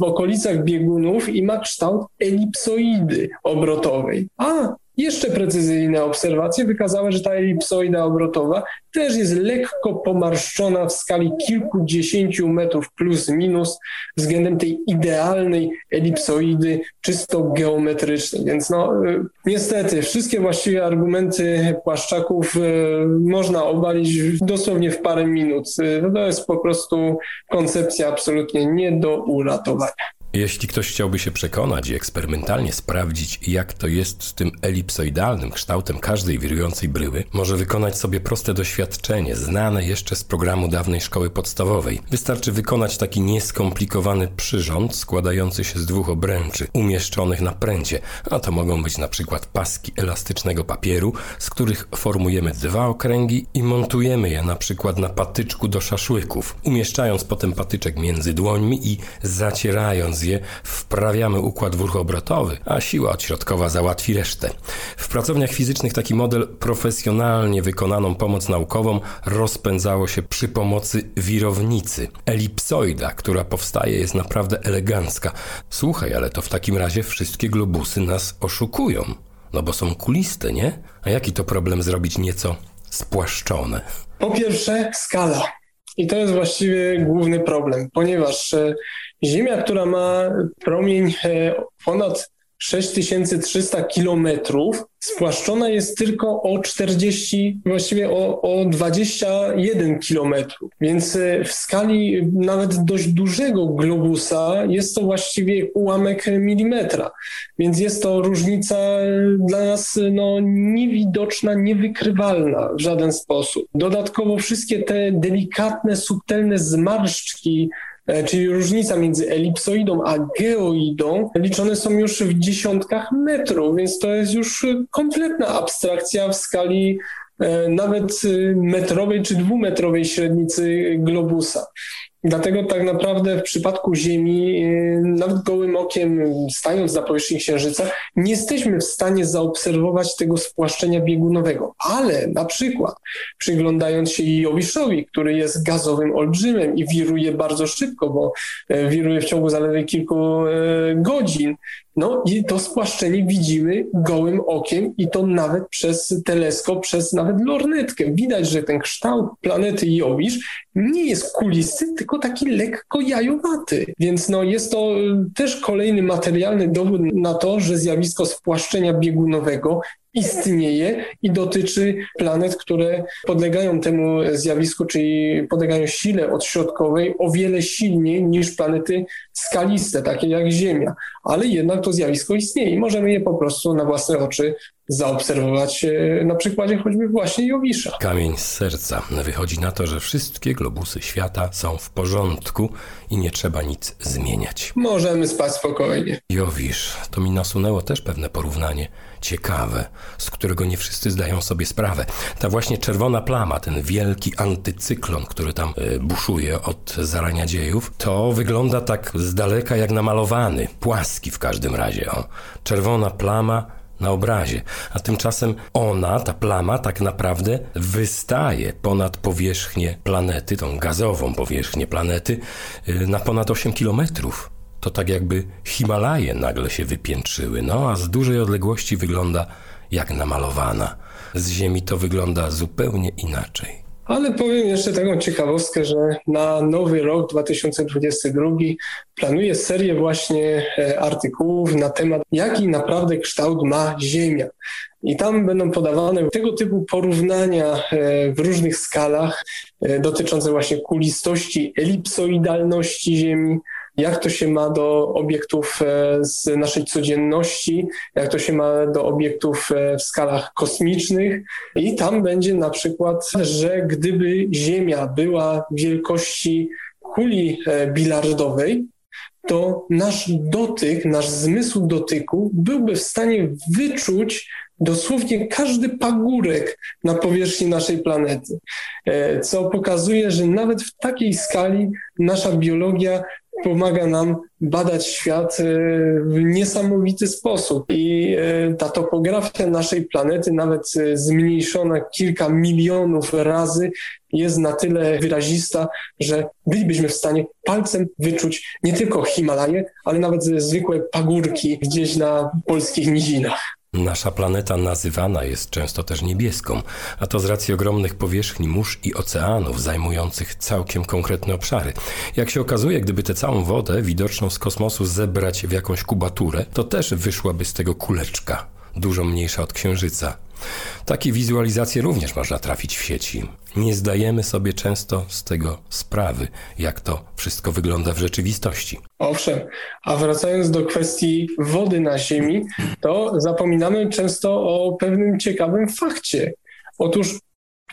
w okolicach biegunów i ma kształt elipsoidy obrotowej. A jeszcze precyzyjne obserwacje wykazały, że ta elipsoida obrotowa też jest lekko pomarszczona w skali kilkudziesięciu metrów plus minus względem tej idealnej elipsoidy czysto geometrycznej. Więc no y, niestety wszystkie właściwie argumenty płaszczaków y, można obalić dosłownie w parę minut. Y, to jest po prostu koncepcja absolutnie nie do uratowania. Jeśli ktoś chciałby się przekonać i eksperymentalnie sprawdzić, jak to jest z tym elipsoidalnym kształtem każdej wirującej bryły, może wykonać sobie proste doświadczenie, znane jeszcze z programu dawnej szkoły podstawowej. Wystarczy wykonać taki nieskomplikowany przyrząd składający się z dwóch obręczy umieszczonych na pręcie, a to mogą być na przykład paski elastycznego papieru, z których formujemy dwa okręgi i montujemy je na przykład na patyczku do szaszłyków, umieszczając potem patyczek między dłońmi i zacierając Wprawiamy układ dwuchobrotowy, a siła odśrodkowa załatwi resztę. W pracowniach fizycznych taki model profesjonalnie wykonaną pomoc naukową rozpędzało się przy pomocy wirownicy. Elipsoida, która powstaje, jest naprawdę elegancka. Słuchaj, ale to w takim razie wszystkie globusy nas oszukują. No bo są kuliste, nie? A jaki to problem zrobić nieco spłaszczone? Po pierwsze, skala. I to jest właściwie główny problem, ponieważ e, Ziemia, która ma promień e, ponad 6300 kilometrów, spłaszczona jest tylko o 40, właściwie o, o 21 kilometrów. Więc e, w skali nawet dość dużego globusa jest to właściwie ułamek milimetra. Więc jest to różnica dla nas no, niewidoczna, niewykrywalna w żaden sposób. Dodatkowo wszystkie te delikatne, subtelne zmarszczki E, czyli różnica między elipsoidą a geoidą, liczone są już w dziesiątkach metrów, więc to jest już kompletna abstrakcja w skali e, nawet metrowej czy dwumetrowej średnicy globusa. Dlatego tak naprawdę w przypadku Ziemi, y, nawet gołym okiem, stając na powierzchni Księżyca, nie jesteśmy w stanie zaobserwować tego spłaszczenia biegunowego. Ale na przykład przyglądając się Jowiszowi, który jest gazowym olbrzymem i wiruje bardzo szybko, bo e, wiruje w ciągu zaledwie kilku e, godzin, no i to spłaszczenie widzimy gołym okiem i to nawet przez teleskop, przez nawet lornetkę. Widać, że ten kształt planety Jowisz nie jest kulisty, tylko taki lekko jajowaty. Więc no jest to y, też kolejny materialny dowód na to, że zjawisko spłaszczenia biegunowego istnieje i dotyczy planet, które podlegają temu zjawisku, czyli podlegają sile odśrodkowej o wiele silniej niż planety skaliste, takie jak Ziemia. Ale jednak to zjawisko istnieje i możemy je po prostu na własne oczy zaobserwować e, na przykładzie choćby właśnie Jowisza. Kamień z serca. Wychodzi na to, że wszystkie globusy świata są w porządku i nie trzeba nic zmieniać. Możemy spać spokojnie. Jowisz, to mi nasunęło też pewne porównanie ciekawe, z którego nie wszyscy zdają sobie sprawę. Ta właśnie czerwona plama, ten wielki antycyklon, który tam y, buszuje od zarania dziejów, to wygląda tak z daleka jak namalowany, płaski w każdym razie. O. Czerwona plama na obrazie, a tymczasem ona, ta plama, tak naprawdę wystaje ponad powierzchnię planety, tą gazową powierzchnię planety, y, na ponad 8 kilometrów to tak jakby Himalaje nagle się wypiętrzyły, no a z dużej odległości wygląda jak namalowana. Z Ziemi to wygląda zupełnie inaczej. Ale powiem jeszcze taką ciekawostkę, że na nowy rok 2022 planuję serię właśnie e, artykułów na temat, jaki naprawdę kształt ma Ziemia. I tam będą podawane tego typu porównania e, w różnych skalach e, dotyczące właśnie kulistości, elipsoidalności Ziemi, jak to się ma do obiektów e, z naszej codzienności, jak to się ma do obiektów e, w skalach kosmicznych. I tam będzie na przykład, że gdyby Ziemia była wielkości kuli e, bilardowej, to nasz dotyk, nasz zmysł dotyku byłby w stanie wyczuć dosłownie każdy pagórek na powierzchni naszej planety, co pokazuje, że nawet w takiej skali nasza biologia pomaga nam badać świat e, w niesamowity sposób. I e, ta topografia naszej planety, nawet e, zmniejszona kilka milionów razy, jest na tyle wyrazista, że bylibyśmy w stanie palcem wyczuć nie tylko Himalaje, ale nawet zwykłe pagórki gdzieś na polskich nizinach. Nasza planeta nazywana jest często też niebieską, a to z racji ogromnych powierzchni mórz i oceanów zajmujących całkiem konkretne obszary. Jak się okazuje, gdyby tę całą wodę widoczną z kosmosu zebrać w jakąś kubaturę, to też wyszłaby z tego kuleczka, dużo mniejsza od Księżyca. Takie wizualizacje również można trafić w sieci. Nie zdajemy sobie często z tego sprawy, jak to wszystko wygląda w rzeczywistości. Owszem, a wracając do kwestii wody na Ziemi, to zapominamy często o pewnym ciekawym fakcie. Otóż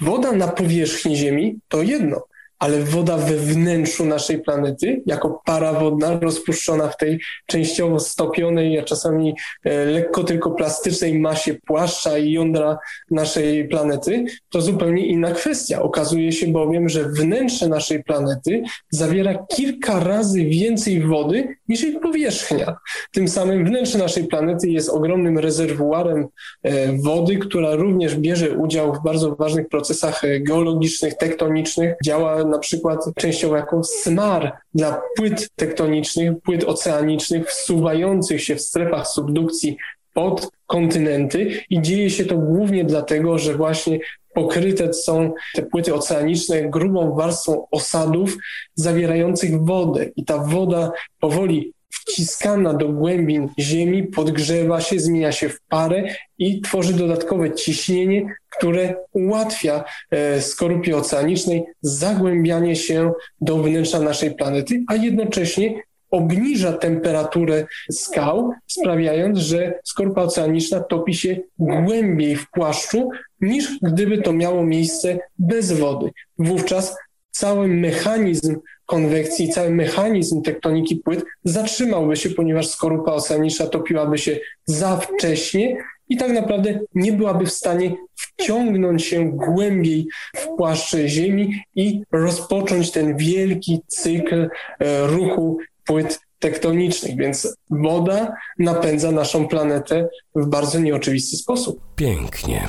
woda na powierzchni Ziemi to jedno, ale woda we wnętrzu naszej planety, jako para wodna rozpuszczona w tej częściowo stopionej, a czasami e, lekko tylko plastycznej masie płaszcza i jądra naszej planety, to zupełnie inna kwestia. Okazuje się bowiem, że wnętrze naszej planety zawiera kilka razy więcej wody niż jej powierzchnia. Tym samym wnętrze naszej planety jest ogromnym rezerwuarem e, wody, która również bierze udział w bardzo ważnych procesach e, geologicznych, tektonicznych, działa na przykład częściowo jako smar dla płyt tektonicznych, płyt oceanicznych wsuwających się w strefach subdukcji pod kontynenty i dzieje się to głównie dlatego, że właśnie pokryte są te płyty oceaniczne grubą warstwą osadów zawierających wodę. I ta woda powoli wciskana do głębin ziemi, podgrzewa się, zmienia się w parę i tworzy dodatkowe ciśnienie, które ułatwia e, skorupie oceanicznej zagłębianie się do wnętrza naszej planety, a jednocześnie obniża temperaturę skał, sprawiając, że skorupa oceaniczna topi się głębiej w płaszczu, niż gdyby to miało miejsce bez wody. Wówczas cały mechanizm konwekcji, cały mechanizm tektoniki płyt zatrzymałby się, ponieważ skorupa oceaniczna topiłaby się za wcześnie i tak naprawdę nie byłaby w stanie wciągnąć się głębiej w płaszcze Ziemi i rozpocząć ten wielki cykl e, ruchu płyt tektonicznych, więc woda napędza naszą planetę w bardzo nieoczywisty sposób. Pięknie.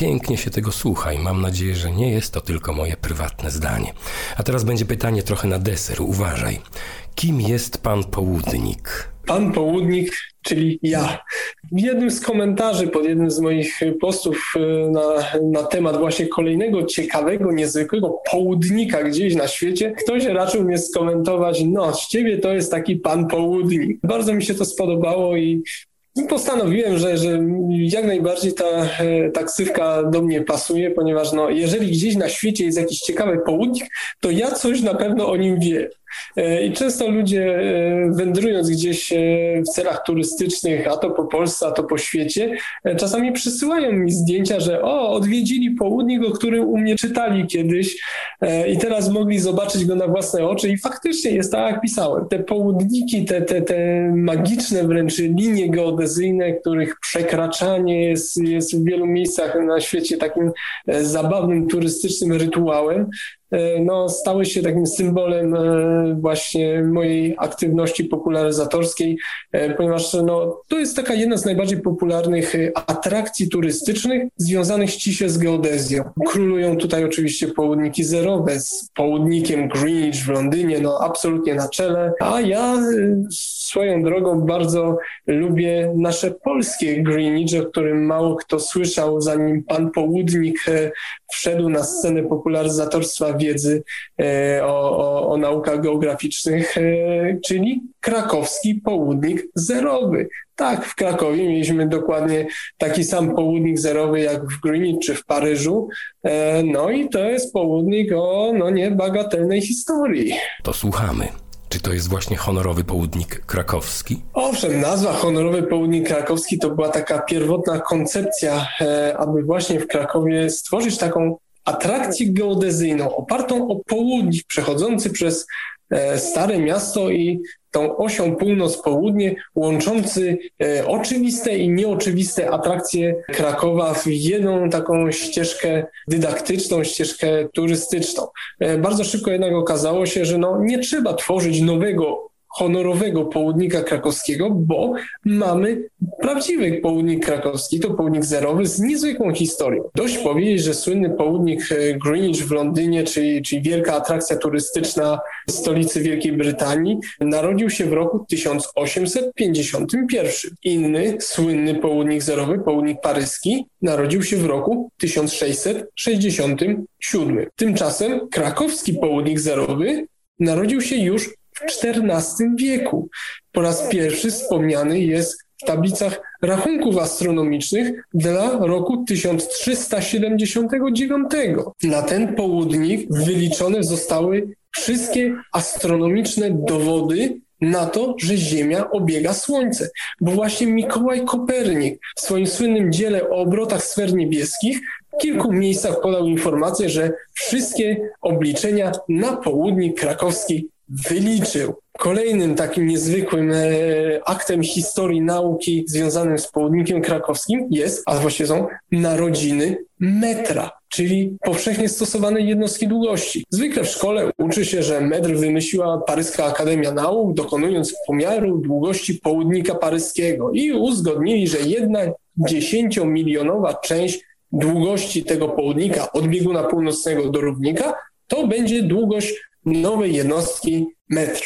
Pięknie się tego słucha i mam nadzieję, że nie jest to tylko moje prywatne zdanie. A teraz będzie pytanie trochę na deser. Uważaj. Kim jest pan południk? Pan południk, czyli ja. W jednym z komentarzy pod jednym z moich postów e, na, na temat właśnie kolejnego ciekawego, niezwykłego południka gdzieś na świecie, ktoś raczył mnie skomentować, no z ciebie to jest taki pan południk. Bardzo mi się to spodobało i Postanowiłem, że, że jak najbardziej ta, e, ta ksywka do mnie pasuje, ponieważ no, jeżeli gdzieś na świecie jest jakiś ciekawy południk, to ja coś na pewno o nim wiem. E, I często ludzie e, wędrując gdzieś e, w celach turystycznych, a to po Polsce, a to po świecie, czasami przysyłają mi zdjęcia, że o, odwiedzili południk, o którym u mnie czytali kiedyś i teraz mogli zobaczyć go na własne oczy i faktycznie jest tak, jak pisałem. Te południki, te, te, te magiczne wręcz linie geodezyjne, których przekraczanie jest, jest w wielu miejscach na świecie takim zabawnym, turystycznym rytuałem, no, stały się takim symbolem e, właśnie mojej aktywności popularyzatorskiej, e, ponieważ no, to jest taka jedna z najbardziej popularnych atrakcji turystycznych związanych ściśle z geodezją. Królują tutaj oczywiście południki zerowe z południkiem Greenwich w Londynie, no absolutnie na czele, a ja swoją drogą bardzo lubię nasze polskie Greenwich, o którym mało kto słyszał, zanim pan południk wszedł na scenę popularyzatorstwa wiedzy e, o, o, o naukach geograficznych, e, czyli krakowski południk zerowy. Tak, w Krakowie mieliśmy dokładnie taki sam południk zerowy jak w Greenwich czy w Paryżu. E, no i to jest południk o no niebagatelnej historii. To słuchamy. Czy to jest właśnie honorowy południk krakowski? Owszem, nazwa honorowy południk krakowski to była taka pierwotna koncepcja, aby właśnie w Krakowie stworzyć taką atrakcję geodezyjną opartą o południk przechodzący przez e, Stare Miasto i tą osią północ-południe, łączący e, oczywiste i nieoczywiste atrakcje Krakowa w jedną taką ścieżkę dydaktyczną, ścieżkę turystyczną. E, bardzo szybko jednak okazało się, że no, nie trzeba tworzyć nowego honorowego południka krakowskiego, bo mamy prawdziwy południk krakowski, to południk zerowy z niezwykłą historią. Dość powiedzieć, że słynny południk e, Greenwich w Londynie, czyli, czyli wielka atrakcja turystyczna stolicy Wielkiej Brytanii, narodził się w roku 1851. Inny słynny południk zerowy, południk paryski, narodził się w roku 1667. Tymczasem krakowski południk zerowy narodził się już XIV wieku. Po raz pierwszy wspomniany jest w tablicach rachunków astronomicznych dla roku 1379. Na ten południk wyliczone zostały wszystkie astronomiczne dowody na to, że Ziemia obiega Słońce. Bo właśnie Mikołaj Kopernik w swoim słynnym dziele o obrotach sfer niebieskich w kilku miejscach podał informację, że wszystkie obliczenia na południe krakowskiej wyliczył. Kolejnym takim niezwykłym e, aktem historii nauki związanym z południkiem krakowskim jest, a właściwie są narodziny metra, czyli powszechnie stosowanej jednostki długości. Zwykle w szkole uczy się, że metr wymyśliła Paryska Akademia Nauk, dokonując pomiaru długości południka paryskiego i uzgodnili, że jedna dziesięciomilionowa część długości tego południka od bieguna północnego do równika to będzie długość nowej jednostki metr.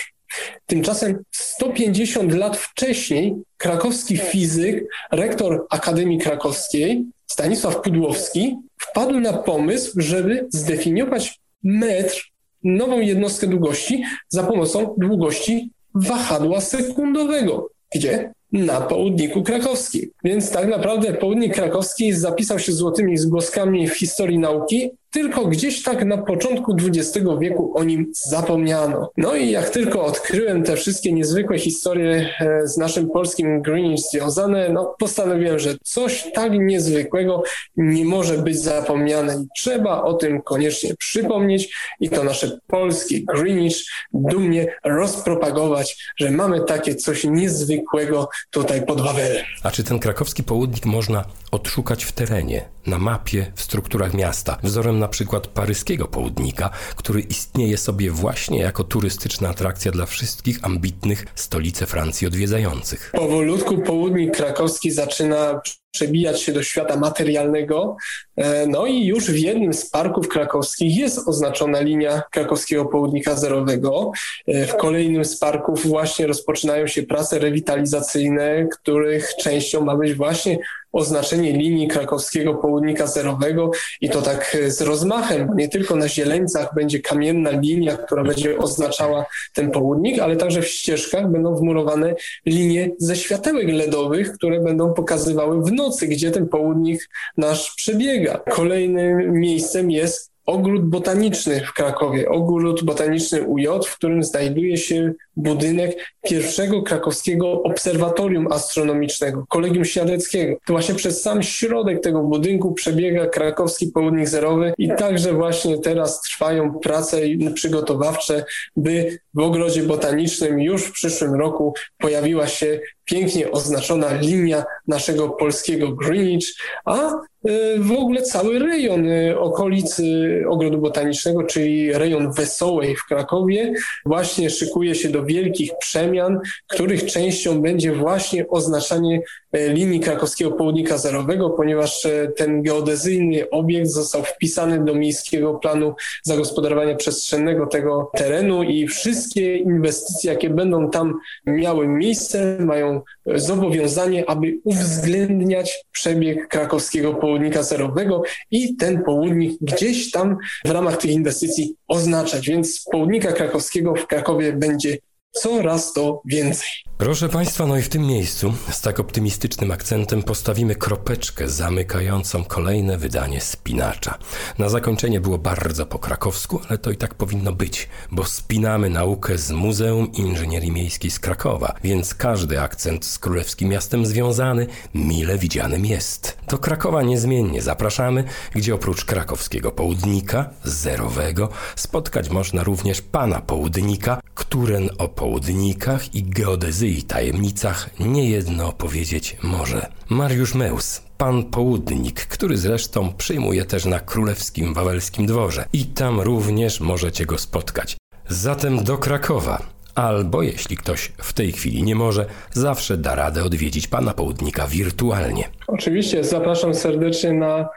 Tymczasem 150 lat wcześniej krakowski fizyk, rektor Akademii Krakowskiej Stanisław Pudłowski wpadł na pomysł, żeby zdefiniować metr, nową jednostkę długości za pomocą długości wahadła sekundowego. Gdzie? Na południku krakowskim. Więc tak naprawdę południk krakowski zapisał się złotymi zgłoskami w historii nauki, tylko gdzieś tak na początku XX wieku o nim zapomniano. No i jak tylko odkryłem te wszystkie niezwykłe historie e, z naszym polskim Greenwich związane, no postanowiłem, że coś tak niezwykłego nie może być zapomniane i trzeba o tym koniecznie przypomnieć i to nasze polskie Greenwich dumnie rozpropagować, że mamy takie coś niezwykłego tutaj pod Wawelem. A czy ten krakowski południk można odszukać w terenie, na mapie, w strukturach miasta, wzorem na przykład paryskiego południka, który istnieje sobie właśnie jako turystyczna atrakcja dla wszystkich ambitnych stolice Francji odwiedzających. Powolutku południk krakowski zaczyna przebijać się do świata materialnego. E, no i już w jednym z parków krakowskich jest oznaczona linia krakowskiego południka zerowego. E, w kolejnym z parków właśnie rozpoczynają się prace rewitalizacyjne, których częścią ma być właśnie oznaczenie linii krakowskiego południka zerowego i to tak z rozmachem, nie tylko na Zieleńcach będzie kamienna linia, która będzie oznaczała ten południk, ale także w ścieżkach będą wmurowane linie ze światełek LEDowych, które będą pokazywały w gdzie ten południk nasz przebiega. Kolejnym miejscem jest ogród botaniczny w Krakowie, ogród botaniczny UJ, w którym znajduje się budynek pierwszego krakowskiego obserwatorium astronomicznego, Kolegium Świadeckiego. To właśnie przez sam środek tego budynku przebiega krakowski południk zerowy i także właśnie teraz trwają prace przygotowawcze, by w ogrodzie botanicznym już w przyszłym roku pojawiła się pięknie oznaczona linia naszego polskiego Greenwich, a y, w ogóle cały rejon y, okolicy Ogrodu Botanicznego, czyli rejon Wesołej w Krakowie, właśnie szykuje się do wielkich przemian, których częścią będzie właśnie oznaczanie e, linii krakowskiego południka zerowego, ponieważ e, ten geodezyjny obiekt został wpisany do miejskiego planu zagospodarowania przestrzennego tego terenu i wszystkie inwestycje, jakie będą tam miały miejsce, mają zobowiązanie, aby uwzględniać przebieg krakowskiego południka zerowego i ten południk gdzieś tam w ramach tych inwestycji oznaczać. Więc południka krakowskiego w Krakowie będzie coraz to więcej. Proszę Państwa, no i w tym miejscu z tak optymistycznym akcentem postawimy kropeczkę zamykającą kolejne wydanie Spinacza. Na zakończenie było bardzo po krakowsku, ale to i tak powinno być, bo spinamy naukę z Muzeum Inżynierii Miejskiej z Krakowa, więc każdy akcent z królewskim miastem związany mile widzianym jest. Do Krakowa niezmiennie zapraszamy, gdzie oprócz krakowskiego południka, zerowego, spotkać można również pana południka, któren o południkach i geodezji i tajemnicach niejedno powiedzieć może. Mariusz Meus, pan południk, który zresztą przyjmuje też na królewskim wawelskim dworze i tam również możecie go spotkać. Zatem do Krakowa. Albo jeśli ktoś w tej chwili nie może, zawsze da radę odwiedzić pana południka wirtualnie. Oczywiście, zapraszam serdecznie na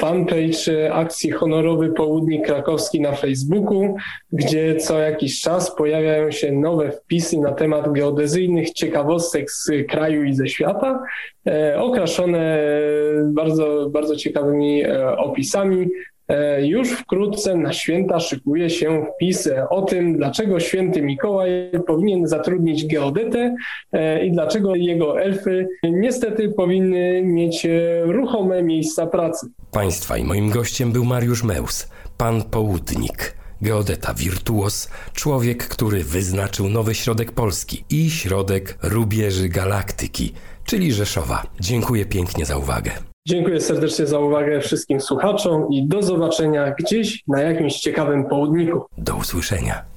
fanpage akcji Honorowy Południk Krakowski na Facebooku, gdzie co jakiś czas pojawiają się nowe wpisy na temat geodezyjnych ciekawostek z kraju i ze świata, e, okraszone bardzo, bardzo ciekawymi e, opisami. E, już wkrótce na święta szykuje się wpis o tym, dlaczego święty Mikołaj powinien zatrudnić geodetę e, i dlaczego jego elfy niestety powinny mieć ruchome miejsca pracy. Państwa i moim gościem był Mariusz Meus, pan południk geodeta wirtuos, człowiek, który wyznaczył nowy środek Polski i środek rubieży galaktyki, czyli Rzeszowa. Dziękuję pięknie za uwagę. Dziękuję serdecznie za uwagę wszystkim słuchaczom i do zobaczenia gdzieś na jakimś ciekawym południku. Do usłyszenia.